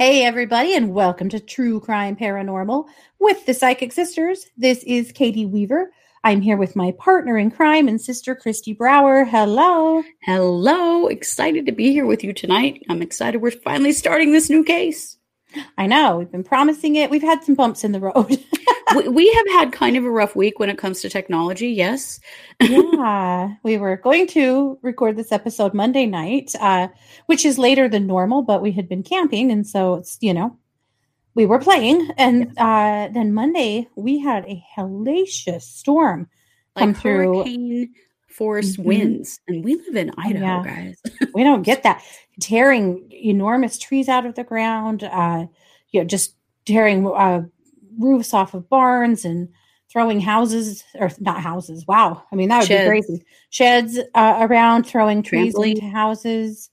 Hey, everybody, and welcome to True Crime Paranormal with the Psychic Sisters. This is Katie Weaver. I'm here with my partner in crime and sister, Kristi Brower. Hello. Hello. Excited to be here with you tonight. I'm excited we're finally starting this new case. I know. We've been promising it. We've had some bumps in the road. we, we, have had kind of a rough week when it comes to technology. Yes. yeah. We were going to record this episode Monday night, uh, which is later than normal, but we had been camping. And so it's, you know, we were playing. And uh, then Monday, we had a hellacious storm like come through. Hurricane force mm-hmm. winds. And we live in Idaho, yeah. guys. we don't get that. Tearing enormous trees out of the ground, uh, you know, just tearing uh, roofs off of barns and throwing houses or not houses. Wow. I mean, that would Sheds. be crazy. Sheds uh, around, throwing trees Trampoline. into houses.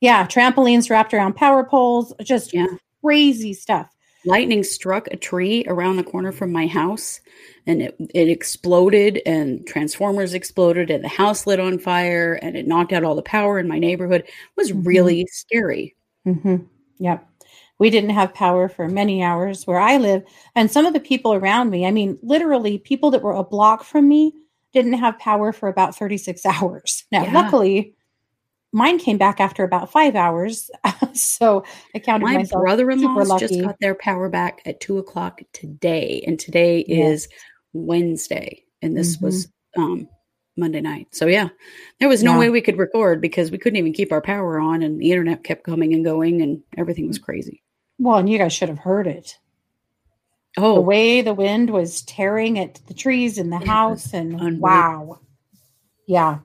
Yeah. Trampolines wrapped around power poles. Just yeah. crazy stuff. Lightning struck a tree around the corner from my house and it, it exploded and transformers exploded and the house lit on fire and it knocked out all the power in my neighborhood. It was mm-hmm. really scary. Mm-hmm. Yep. We didn't have power for many hours where I live. And some of the people around me, I mean, literally, people that were a block from me didn't have power for about 36 hours. Now, yeah. luckily, mine came back after about five hours. so I counted My myself. My brother-in-law just got their power back at two o'clock today, and today is Wednesday, and this mm-hmm. was um, Monday night. So yeah, there was no yeah. way we could record because we couldn't even keep our power on, and the internet kept coming and going, and everything was crazy. Well, and you guys should have heard it. Oh, the way the wind was tearing at the trees in the house, and wow, yeah,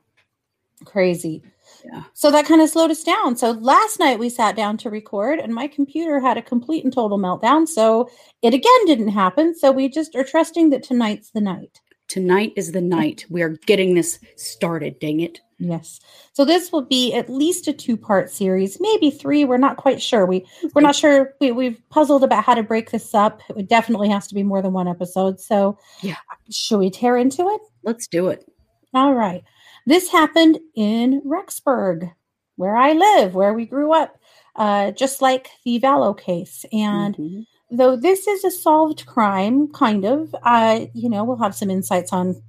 crazy. Yeah. So that kind of slowed us down. So last night we sat down to record and my computer had a complete and total meltdown. So it again didn't happen. So we just are trusting that tonight's the night. Tonight is the night. We are getting this started, dang it. Yes. So this will be at least a two-part series, maybe three. We're not quite sure. We we're not sure. We, we've puzzled about how to break this up. It definitely has to be more than one episode. So yeah, should we tear into it? Let's do it. All right. This happened in Rexburg, where I live, where we grew up, uh, just like the Vallow case. And mm-hmm. Though this is a solved crime, kind of, uh, you know, we'll have some insights on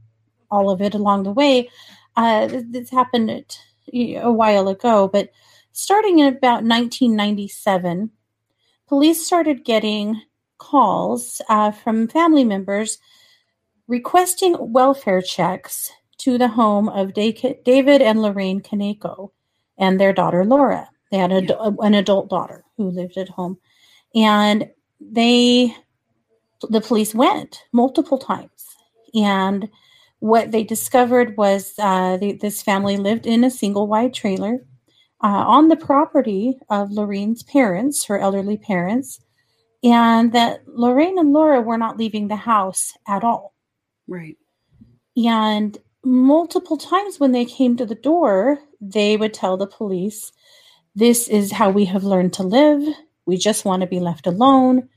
all of it along the way. Uh, this, happened at, you know, a while ago, but starting in about 1997, police started getting calls uh, from family members requesting welfare checks to the home of David and Lorraine Kaneko and their daughter Laura. They had a, yeah. an adult daughter who lived at home, and they the police went multiple times, and what they discovered was uh, the, this family lived in a single wide trailer uh, on the property of Lorraine's parents, her elderly parents, and that Lorraine and Laura were not leaving the house at all. Right. And multiple times when they came to the door, they would tell the police, This is how we have learned to live. We just want to be left alone.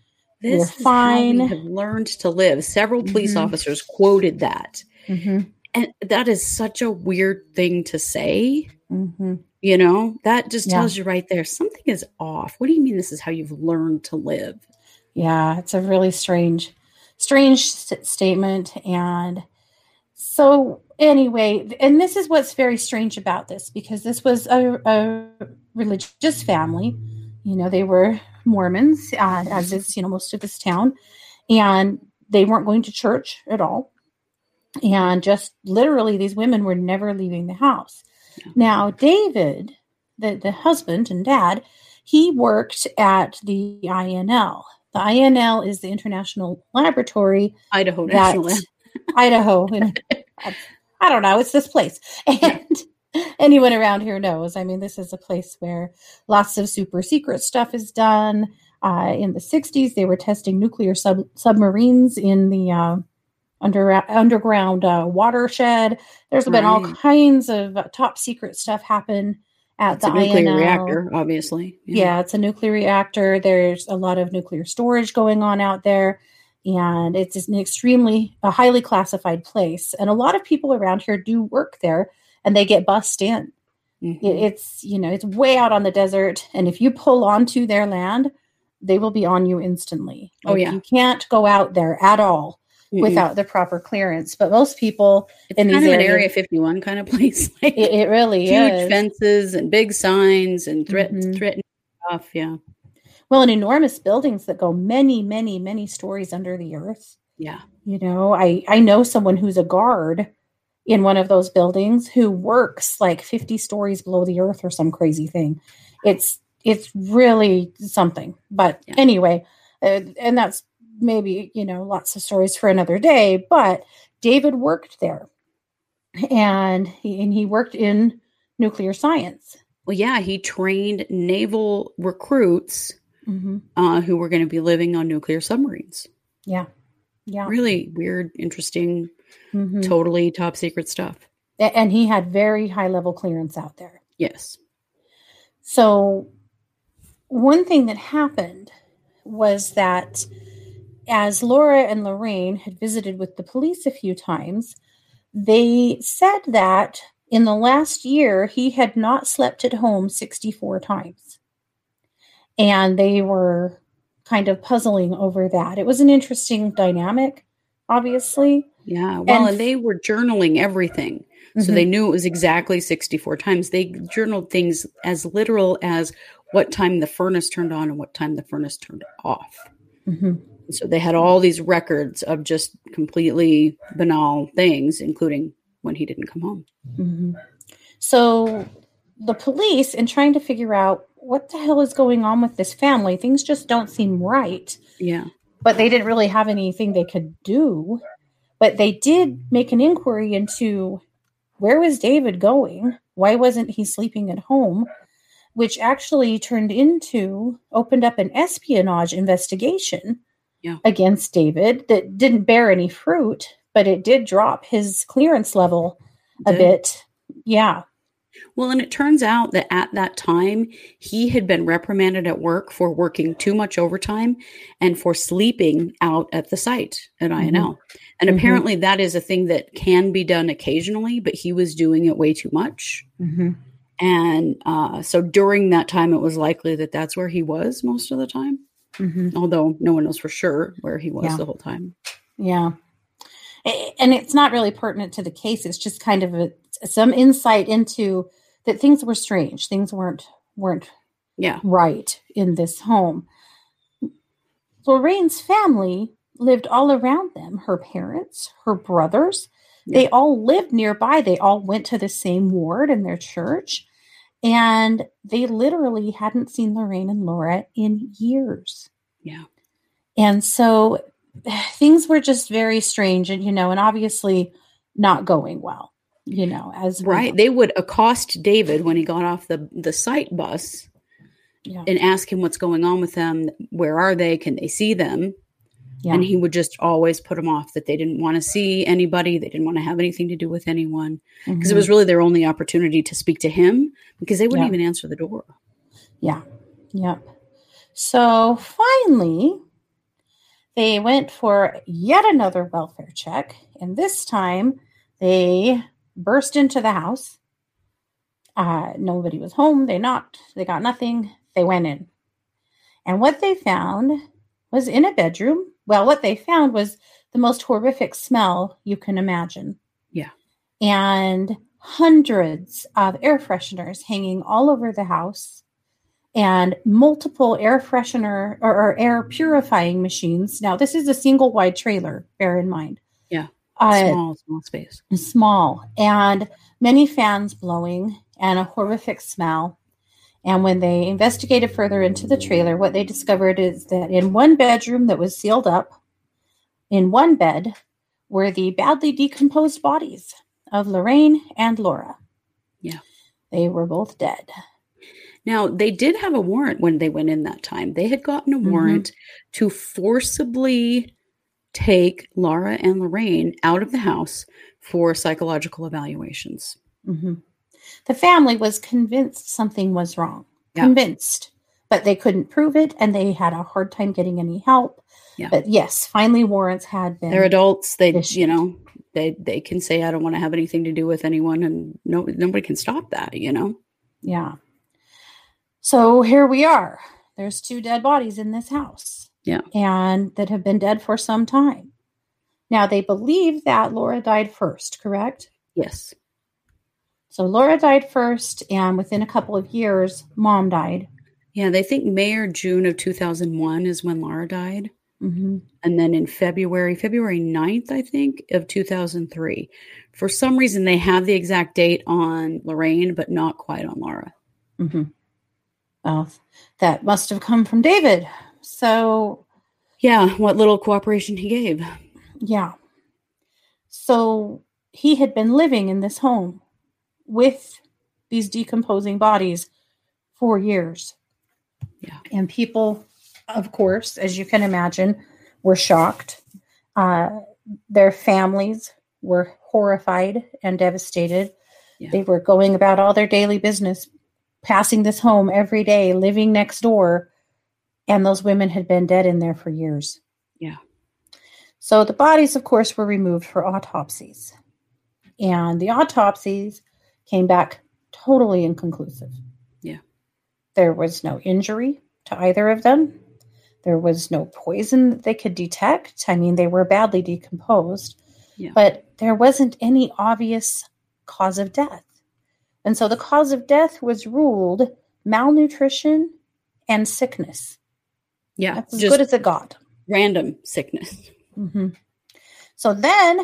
This We're fine. we have learned to live. Several police mm-hmm. officers quoted that. Mm-hmm. And that is such a weird thing to say. Mm-hmm. You know, that just yeah. tells you right there something is off. What do you mean this is how you've learned to live? Yeah, it's a really strange, strange st- statement. And so anyway, and this is what's very strange about this because this was a, a religious family. You know, they were Mormons, uh, as is you know most of this town, and they weren't going to church at all. And just literally, these women were never leaving the house. Now, David, the, the husband and dad, he worked at the INL. The INL is the International Laboratory. Idaho National. Idaho. I don't know. It's this place. And anyone around here knows. I mean, this is a place where lots of super secret stuff is done. Uh, in the 60s, they were testing nuclear sub- submarines in the uh, under underground uh, watershed. There's right. been all kinds of top secret stuff happen at it's the a nuclear INL. reactor, obviously. Yeah. yeah, it's a nuclear reactor. There's a lot of nuclear storage going on out there and it's an extremely a highly classified place and a lot of people around here do work there and they get bussed in mm-hmm. it's you know it's way out on the desert and if you pull onto their land they will be on you instantly. Oh, yeah. you can't go out there at all Mm-mm. without the proper clearance. But most people, it's in kind these of an Area 51 kind of place. Like, it, it really huge is. fences and big signs and threat Mhm. threatening stuff. Yeah. Well, and enormous buildings that go many, many, many stories under the earth. Yeah. You know, I I know someone who's a guard in one of those buildings who works like 50 stories below the earth or some crazy thing. It's it's really something. But Yeah. anyway, uh, and that's maybe, you know, lots of stories for another day, but David worked there. And he, and he worked in nuclear science. Well, yeah, he trained naval recruits Mhm. uh, who were going to be living on nuclear submarines. Yeah. Yeah. Really weird, interesting, Mhm. totally top secret stuff. And he had very high level clearance out there. Yes. So, one thing that happened was that as Laura and Lorraine had visited with the police a few times, they said that in the last year he had not slept at home 64 times. And they were kind of puzzling over that. It was an interesting dynamic, obviously. Yeah. Well, And- and, they were journaling everything. So Mhm. they knew it was exactly 64 times. They journaled things as literal as what time the furnace turned on and what time the furnace turned off. Mhm. So they had all these records of just completely banal things, including when he didn't come home. Mhm. So the police, in trying to figure out what the hell is going on with this family, things just don't seem right. Yeah. But they didn't really have anything they could do. But they did mm-hmm. make an inquiry into where was David going? Why wasn't he sleeping at home? Which actually turned into opened up an espionage investigation Yeah. against David that didn't bear any fruit, but it did drop his clearance level a Did. bit. Yeah. Well, and it turns out that at that time, he had been reprimanded at work for working too much overtime and for sleeping out at the site at INL. And Mhm. apparently, that is a thing that can be done occasionally, but he was doing it way too much. Mm-hmm. And uh, so during that time, it was likely that that's where he was most of the time, Mm-hmm. although no one knows for sure where he was Yeah. the whole time. Yeah. And it's not really pertinent to the case. It's just kind of a, some insight into that things were strange. Things weren't weren't Yeah. right in this home. Lorraine's family lived all around them. Her parents, her brothers, they all lived nearby. They all went to the same ward in their church. And they literally hadn't seen Lorraine and Laura in years. Yeah. And so things were just very strange and, you know, and obviously not going well, you know, as Right. They would accost David when he got off the, the site bus Yeah. and ask him what's going on with them. Where are they? Can they see them? yeah. And he would just always put them off that they didn't want to see anybody. They didn't want to have anything to do with anyone because Mhm. it was really their only opportunity to speak to him because they wouldn't Yeah. even answer the door. Yeah. Yep. So finally, they went for yet another welfare check. And this time they burst into the house. Uh, nobody was home. They knocked. They got nothing. They went in. And what they found was in a bedroom. Well, what they found was the most horrific smell you can imagine. Yeah. And hundreds of air fresheners hanging all over the house and multiple air freshener or, or air purifying machines. Now, this is a single wide trailer, bear in mind. Yeah. Uh, small, small space. small and many fans blowing and a horrific smell. And when they investigated further into the trailer, what they discovered is that in one bedroom that was sealed up, in one bed, were the badly decomposed bodies of Lorraine and Laura. Yeah. They were both dead. Now, they did have a warrant when they went in that time. They had gotten a Mhm. warrant to forcibly take Laura and Lorraine out of the house for psychological evaluations. Mhm. The family was convinced something was wrong. Yeah. Convinced. But they couldn't prove it and they had a hard time getting any help. Yeah. But yes, finally warrants had been. They're adults. They, issued. you know, they they can say, "I don't want to have anything to do with anyone," and no nobody can stop that. You know. Yeah. So here we are. there's two dead bodies in this house. Yeah. And that have been dead for some time. Now, they believe that Laura died first, correct? Yes. So Laura died first, and within a couple of years, mom died. Yeah, they think May or June of 2001 is when Laura died. Mm-hmm. And then in February, February 9th, I think, of 2003. For some reason, they have the exact date on Lorraine, but not quite on Laura. Mm-hmm. Well, that must have come from David. So, yeah, what little cooperation he gave. Yeah. So he had been living in this home with these decomposing bodies for years. Yeah. And people, of course, as you can imagine, were shocked. Uh, their families were horrified and devastated. Yeah. They were going about all their daily business, passing this home every day, living next door. And those women had been dead in there for years. Yeah. So the bodies, of course, were removed for autopsies. And the autopsies came back totally inconclusive. Yeah. There was no injury to either of them. There was no poison that they could detect. I mean, they were badly decomposed, yeah. but there wasn't any obvious cause of death. And so the cause of death was ruled malnutrition and sickness. Yeah. That's as good as it got. Random sickness. Mm-hmm. So then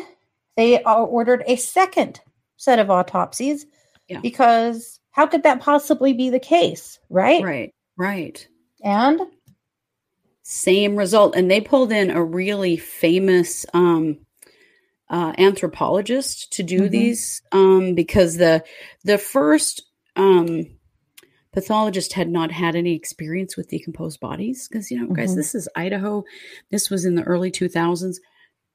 they ordered a second set of autopsies yeah. because how could that possibly be the case, right? Right, right. And same result. And they pulled in a really famous um, uh, anthropologist to do mm-hmm. these um, because the the first um, pathologist had not had any experience with decomposed bodies because you know mm-hmm. guys this is idaho. This was in the early 2000s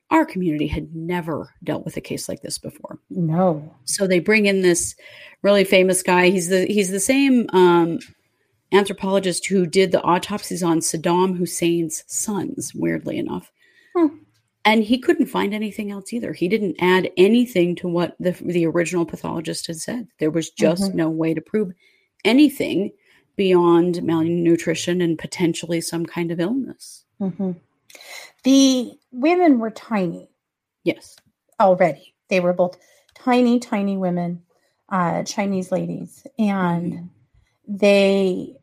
our community had never dealt with a case like this before. No. So they bring in this really famous guy. He's the he's the same um, anthropologist who did the autopsies on saddam hussein's sons weirdly enough. Hmm. and he couldn't find anything else either. He didn't add anything to what the, the original pathologist had said. There was just mm-hmm. no way to prove anything beyond malnutrition and potentially some kind of illness. Mm-hmm. The women were tiny. Yes. Already. They were both tiny, tiny women, uh, Chinese ladies. And mm-hmm. they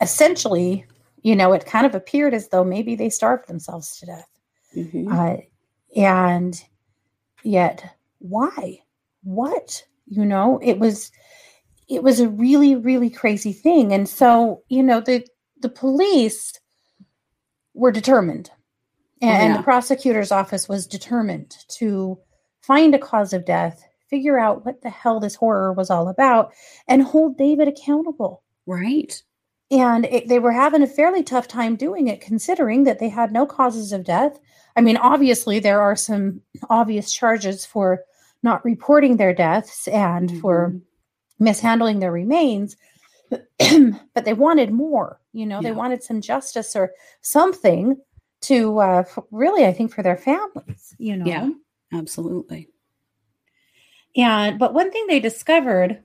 essentially, you know, it kind of appeared as though maybe they starved themselves to death. Mm-hmm. Uh, and yet, why? What? You know, it was it was a really really crazy thing. And so you know the the police were determined. And yeah. the prosecutor's office was determined to find a cause of death figure out what the hell this horror was all about and hold david accountable. Right. And it, they were having a fairly tough time doing it considering that they had no causes of death. I mean obviously there are some obvious charges for not reporting their deaths and mm-hmm. for mishandling their remains but they wanted more you know yeah. they wanted some justice or something to uh, really i think for their families you know? Yeah absolutely. And but one thing they discovered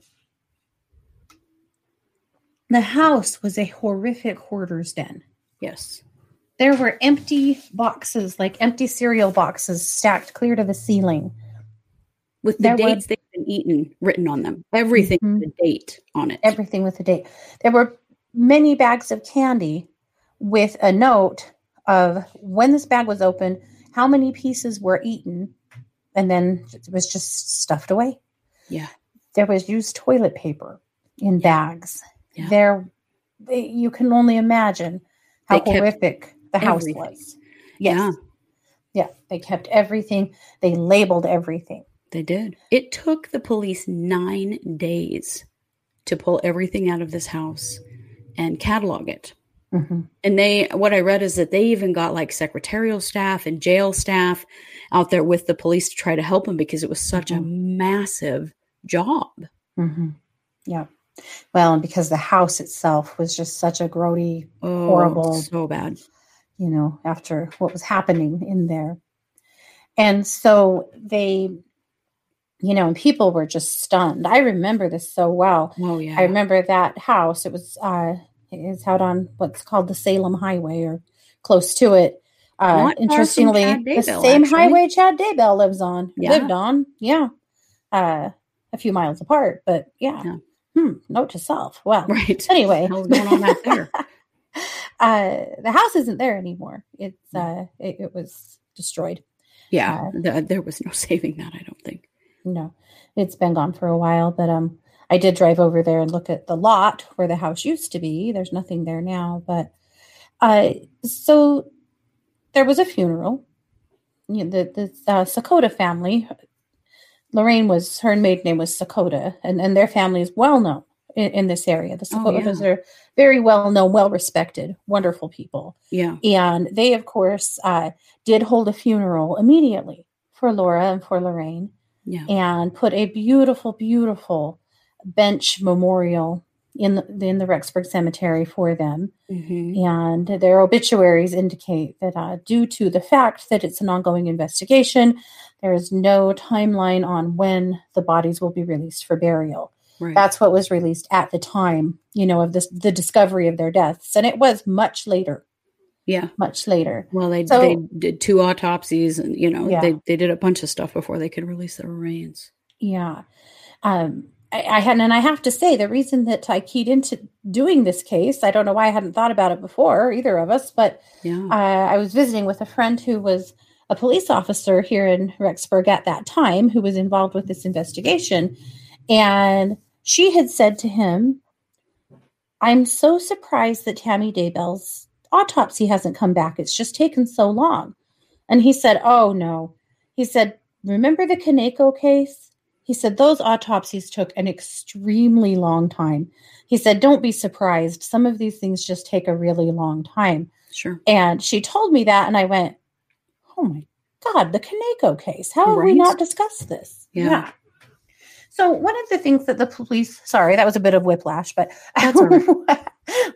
the house was a horrific hoarder's den. Yes. There were empty boxes like empty cereal boxes stacked clear to the ceiling. With the there dates were, eaten written on them. Everything mm-hmm. with a date on it. Everything with a date. There were many bags of candy with a note of when this bag was opened, how many pieces were eaten, and then it was just stuffed away. Yeah. There was used toilet paper in yeah. bags. Yeah. There, they, you can only imagine how horrific the house everything. was. Yes. Yeah. Yeah. They kept everything. They labeled everything. They did. It took the police nine days to pull everything out of this house and catalog it. Mm-hmm. And they, what I read is that they even got like secretarial staff and jail staff out there with the police to try to help them because it was such mm-hmm. a massive job. Mm-hmm. Yeah. Well, and because the house itself was just such a grody, oh, horrible, so bad. You know, after what was happening in there. And so they you know, and people were just stunned. I remember this so well. Oh yeah. I remember that house. It was uh It's out on what's called the Salem Highway or close to it. Uh, interestingly, the same actually. highway Chad Daybell lives on, yeah. lived on. Yeah. Uh, a few miles apart, but yeah. yeah. Hmm, note to self. Well, right. Anyway, what's going on out there? uh, the house isn't there anymore. It's uh, it, it was destroyed. Yeah, uh, the, there was no saving that. I don't think. No, it's been gone for a while, but um, I did drive over there and look at the lot where the house used to be. There's nothing there now, but uh, so there was a funeral. You know, the the uh, Sakota family. Lorraine was her maiden name was Sakota, and and their family is well known in, in this area. The Sakotas oh, yeah. are very well known, well respected, wonderful people. Yeah, and they of course uh, did hold a funeral immediately for Laura and for Lorraine. Yeah, and put a beautiful, beautiful bench memorial in the, in the Rexburg Cemetery for them. Mm-hmm. And their obituaries indicate that uh, due to the fact that it's an ongoing investigation, there is no timeline on when the bodies will be released for burial. Right. That's what was released at the time, you know, of this the discovery of their deaths, and it was much later. Yeah, much later. Well, they so, they did two autopsies, and you know, yeah. they they did a bunch of stuff before they could release their remains. Yeah, um, I, I hadn't, and I have to say, the reason that I keyed into doing this case, I don't know why I hadn't thought about it before, either of us, but yeah. uh, I was visiting with a friend who was a police officer here in Rexburg at that time who was involved with this investigation. And she had said to him, I'm so surprised that Tammy Daybell's autopsy hasn't come back. It's just taken so long. And he said, Oh, no. He said, Remember the Kaneko case? He said those autopsies took an extremely long time. He said, Don't be surprised. Some of these things just take a really long time. Sure. And she told me that, and I went, Oh my God, the Kaneko case. How have right? we not discussed this? Yeah. yeah. So, one of the things that the police, sorry, that was a bit of whiplash, but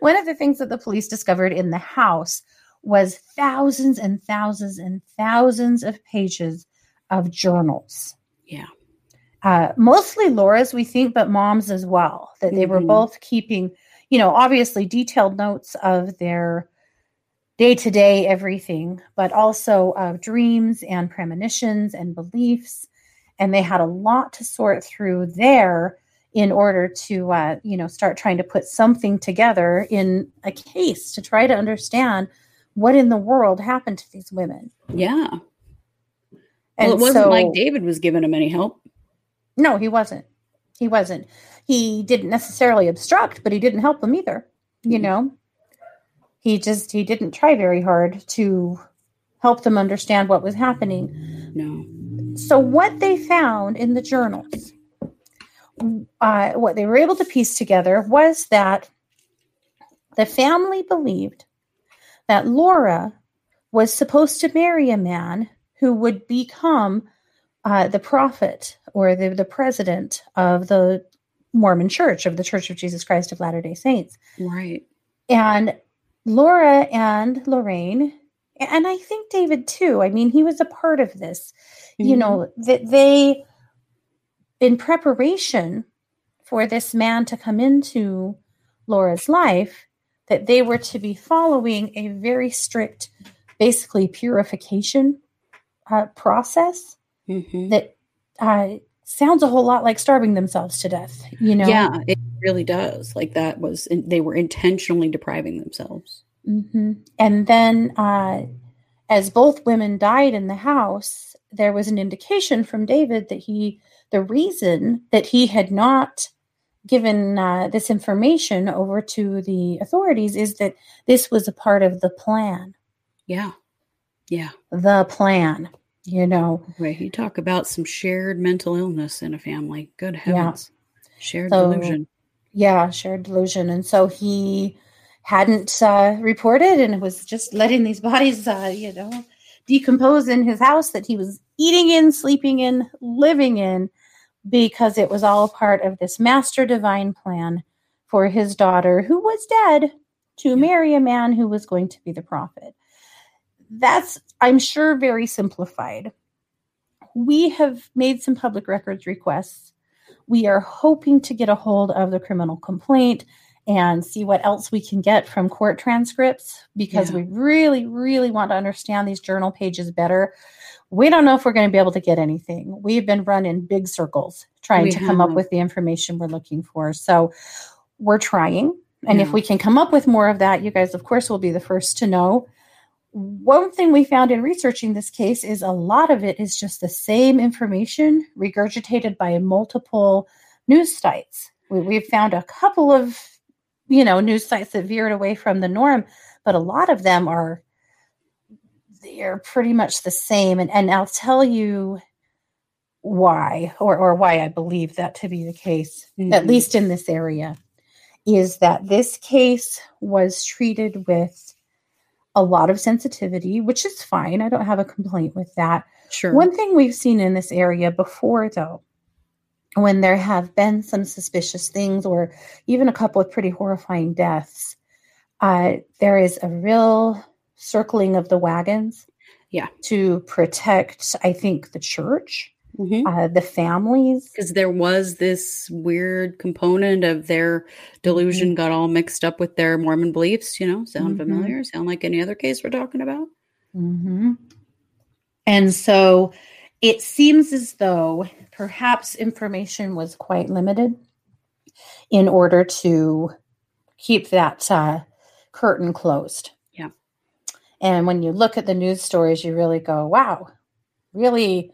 one of the things that the police discovered in the house was thousands and thousands and thousands of pages of journals. Yeah uh, mostly Laura's, we think, but mom's as well. That mm-hmm. they were mm-hmm. both keeping, you know, obviously detailed notes of their day to day everything, but also of dreams and premonitions and beliefs. And they had a lot to sort through there in order to, uh, you know, start trying to put something together in a case to try to understand what in the world happened to these women. Yeah. And well, it wasn't so, like David was giving them any help. No, he wasn't. He wasn't. He didn't necessarily obstruct, but he didn't help them either. You mm-hmm. know, he just he didn't try very hard to help them understand what was happening. No. So what they found in the journals, uh, what they were able to piece together was that the family believed that Laura was supposed to marry a man who would become uh, the prophet or the, the president of the Mormon Church, of the Church of Jesus Christ of Latter day Saints. Right. And Laura and Lorraine, and I think David too, I mean, he was a part of this, mm-hmm. you know, that they, in preparation for this man to come into Laura's life, that they were to be following a very strict, basically purification uh, process mm-hmm. that uh, sounds a whole lot like starving themselves to death. You know? Yeah, it really does. Like that was they were intentionally depriving themselves. Mm-hmm. And then, uh, as both women died in the house, there was an indication from David that he, the reason that he had not given uh, this information over to the authorities is that this was a part of the plan. Yeah. Yeah. The plan you know right you talk about some shared mental illness in a family good heavens yeah. shared so, delusion yeah shared delusion and so he hadn't uh, reported and was just letting these bodies uh, you know decompose in his house that he was eating in sleeping in living in because it was all part of this master divine plan for his daughter who was dead to marry a man who was going to be the prophet that's, I'm sure, very simplified. We have made some public records requests. We are hoping to get a hold of the criminal complaint and see what else we can get from court transcripts because yeah. we really, really want to understand these journal pages better. We don't know if we're going to be able to get anything. We've been running big circles trying we to have. come up with the information we're looking for. So we're trying. And yeah. if we can come up with more of that, you guys, of course, will be the first to know. One thing we found in researching this case is a lot of it is just the same information regurgitated by multiple news sites. We, we've found a couple of, you know, news sites that veered away from the norm, but a lot of them are they're pretty much the same. And, and I'll tell you why, or, or why I believe that to be the case, mm-hmm. at least in this area is that this case was treated with a lot of sensitivity, which is fine. I don't have a complaint with that. Sure. One thing we've seen in this area before, though, when there have been some suspicious things or even a couple of pretty horrifying deaths, uh, there is a real circling of the wagons. Yeah. To protect, I think, the church Mm-hmm. Uh, the families. Because there was this weird component of their delusion mm-hmm. got all mixed up with their Mormon beliefs, you know, sound mm-hmm. familiar? Sound like any other case we're talking about? Mm-hmm. And so it seems as though perhaps information was quite limited in order to keep that uh, curtain closed. Yeah. And when you look at the news stories, you really go, wow, really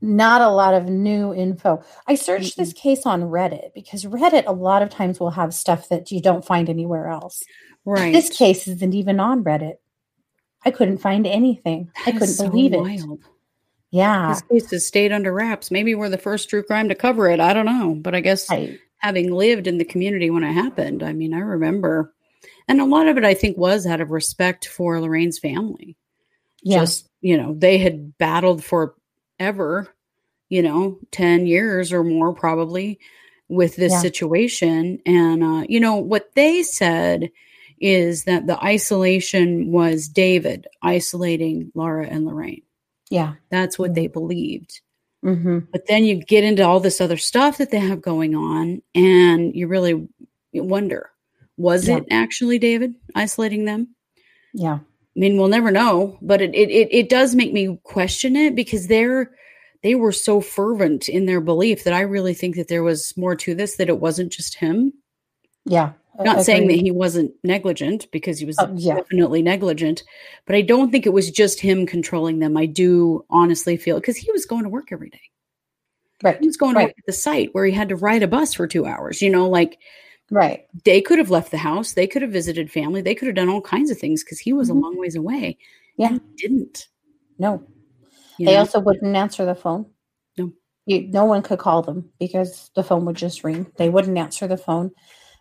not a lot of new info. I searched mm-hmm. this case on Reddit because Reddit a lot of times will have stuff that you don't find anywhere else. Right. This case isn't even on Reddit. I couldn't find anything. That I couldn't so believe wild. it. Yeah. This case has stayed under wraps. Maybe we're the first true crime to cover it. I don't know. But I guess having lived in the community when it happened, I mean, I remember. And a lot of it, I think, was out of respect for Lorraine's family. Yeah. Just, you know, they had battled forever you know, 10 years or more probably with this yeah. situation. And, uh, you know, what they said is that the isolation was David isolating Laura and Lorraine. Yeah. That's what they believed. Mm-hmm. But then you get into all this other stuff that they have going on, and you really wonder was yeah. it actually David isolating them? Yeah. I mean, we'll never know, but it, it, it does make me question it because they're they were so fervent in their belief that I really think that there was more to this, that it wasn't just him. Yeah. Not saying that he wasn't negligent because he was uh, yeah. definitely negligent, but I don't think it was just him controlling them. I do honestly feel because he was going to work every day. Right. He was going right. to the site where he had to ride a bus for two hours, you know, like right. They could have left the house, they could have visited family, they could have done all kinds of things because he was mm-hmm. a long ways away. Yeah. didn't. No. You they know? also wouldn't answer the phone. No. You, no one could call them because the phone would just ring. They wouldn't answer the phone.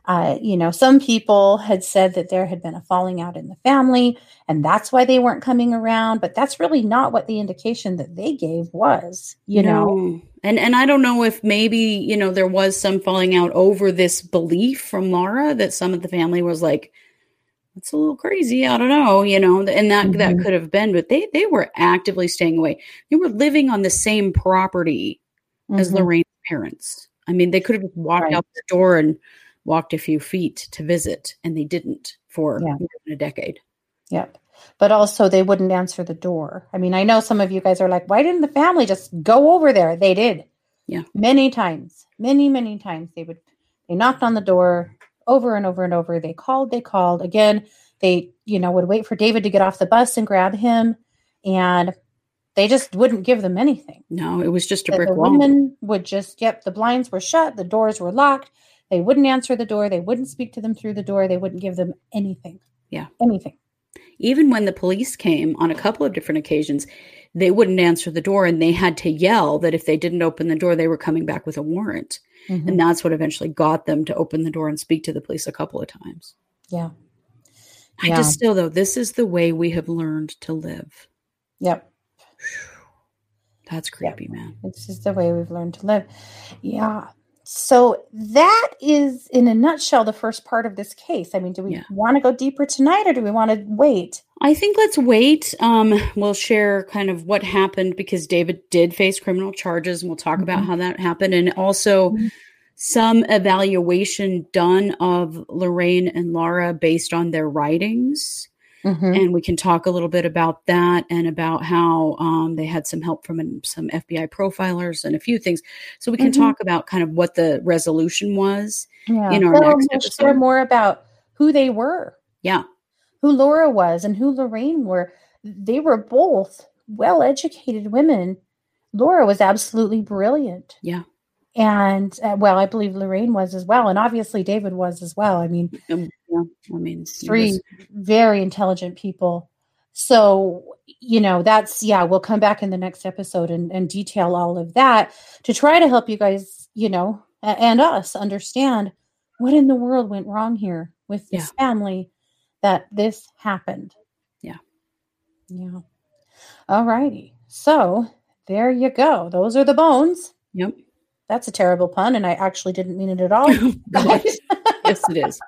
Uh, you know, some people had said that there had been a falling out in the family and that's why they weren't coming around, but that's really not what the indication that they gave was, you no. know. And and I don't know if maybe, you know, there was some falling out over this belief from Laura that some of the family was like, it's a little crazy. I don't know, you know, and that mm-hmm. that could have been, but they they were actively staying away. They were living on the same property mm-hmm. as Lorraine's parents. I mean, they could have walked right. out the door and walked a few feet to visit, and they didn't for yeah. a decade. Yep. But also, they wouldn't answer the door. I mean, I know some of you guys are like, why didn't the family just go over there? They did. Yeah. Many times, many, many times they would, they knocked on the door, over and over and over. They called, they called. Again, they, you know, would wait for David to get off the bus and grab him. And they just wouldn't give them anything. No, it was just a brick the wall. Women would just, yep, the blinds were shut, the doors were locked. They wouldn't answer the door. They wouldn't speak to them through the door. They wouldn't give them anything. Yeah. Anything. Even when the police came on a couple of different occasions, they wouldn't answer the door and they had to yell that if they didn't open the door, they were coming back with a warrant. Mm-hmm. And that's what eventually got them to open the door and speak to the police a couple of times. Yeah. I yeah. just still, though, this is the way we have learned to live. Yep. That's creepy, yep. man. This is the way we've learned to live. Yeah. So that is, in a nutshell, the first part of this case. I mean, do we yeah. want to go deeper tonight, or do we want to wait? I think let's wait. Um, we'll share kind of what happened because David did face criminal charges, and we'll talk mm-hmm. about how that happened, and also mm-hmm. some evaluation done of Lorraine and Laura based on their writings. Mm-hmm. And we can talk a little bit about that and about how um, they had some help from some FBI profilers and a few things. So we can mm-hmm. talk about kind of what the resolution was yeah. in our so next episode. Share more about who they were. Yeah. Who Laura was and who Lorraine were. They were both well educated women. Laura was absolutely brilliant. Yeah and uh, well i believe lorraine was as well and obviously david was as well i mean um, yeah, i mean three very intelligent people. So you know that's yeah we'll come back in the next episode and, and detail all of that to try to help you guys you know and us understand what in the world went wrong here with this yeah. family that this happened. Yeah. Yeah. All righty so there you go. Those are the bones. Yep. That's a terrible pun, and I actually didn't mean it at all. yes, it is.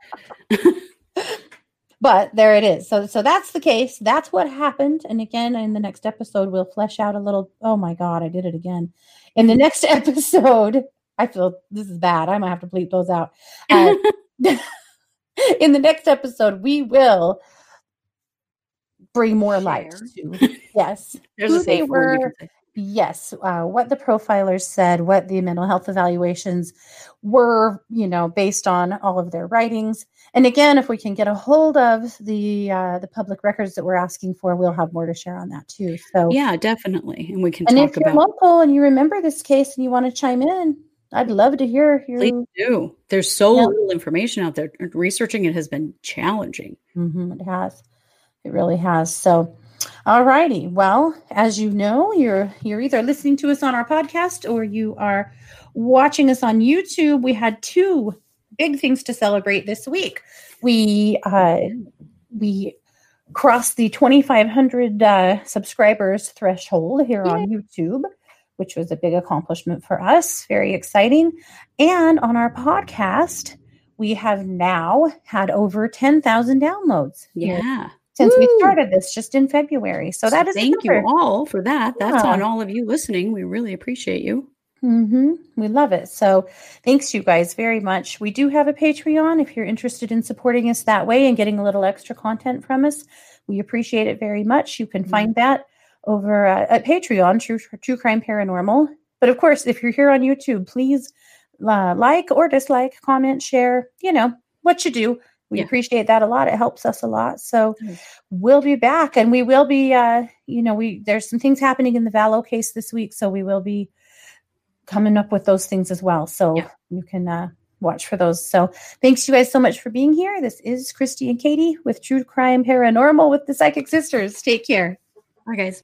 but there it is. So, so that's the case. That's what happened. And again, in the next episode, we'll flesh out a little. Oh my God, I did it again. In the next episode, I feel this is bad. I might have to bleep those out. Uh, in the next episode, we will bring more light to yes There's who they were Yes, uh, what the profilers said, what the mental health evaluations were, you know, based on all of their writings. And again, if we can get a hold of the uh, the public records that we're asking for, we'll have more to share on that too. So yeah, definitely, and we can. And if you're about- local and you remember this case and you want to chime in, I'd love to hear. Your... Please do. There's so yeah. little information out there. Researching it has been challenging. Mm-hmm, it has. It really has. So. All righty. Well, as you know, you're you're either listening to us on our podcast or you are watching us on YouTube. We had two big things to celebrate this week. We uh, we crossed the 2,500 uh, subscribers threshold here Yay. on YouTube, which was a big accomplishment for us. Very exciting. And on our podcast, we have now had over 10,000 downloads. Yeah since Woo! we started this just in February. So, so that is thank you all for that. That's yeah. on all of you listening. We really appreciate you. Mm-hmm. We love it. So thanks you guys very much. We do have a Patreon if you're interested in supporting us that way and getting a little extra content from us. We appreciate it very much. You can mm-hmm. find that over uh, at Patreon, True True Crime Paranormal. But of course, if you're here on YouTube, please uh, like or dislike, comment, share. You know what you do. We yeah. appreciate that a lot. It helps us a lot. So mm-hmm. we'll be back and we will be uh, you know, we there's some things happening in the Vallow case this week, so we will be coming up with those things as well. So yeah. you can uh watch for those. So thanks you guys so much for being here. This is Kristi and Katie with True Crime Paranormal with the Psychic Sisters. Take care. Bye guys.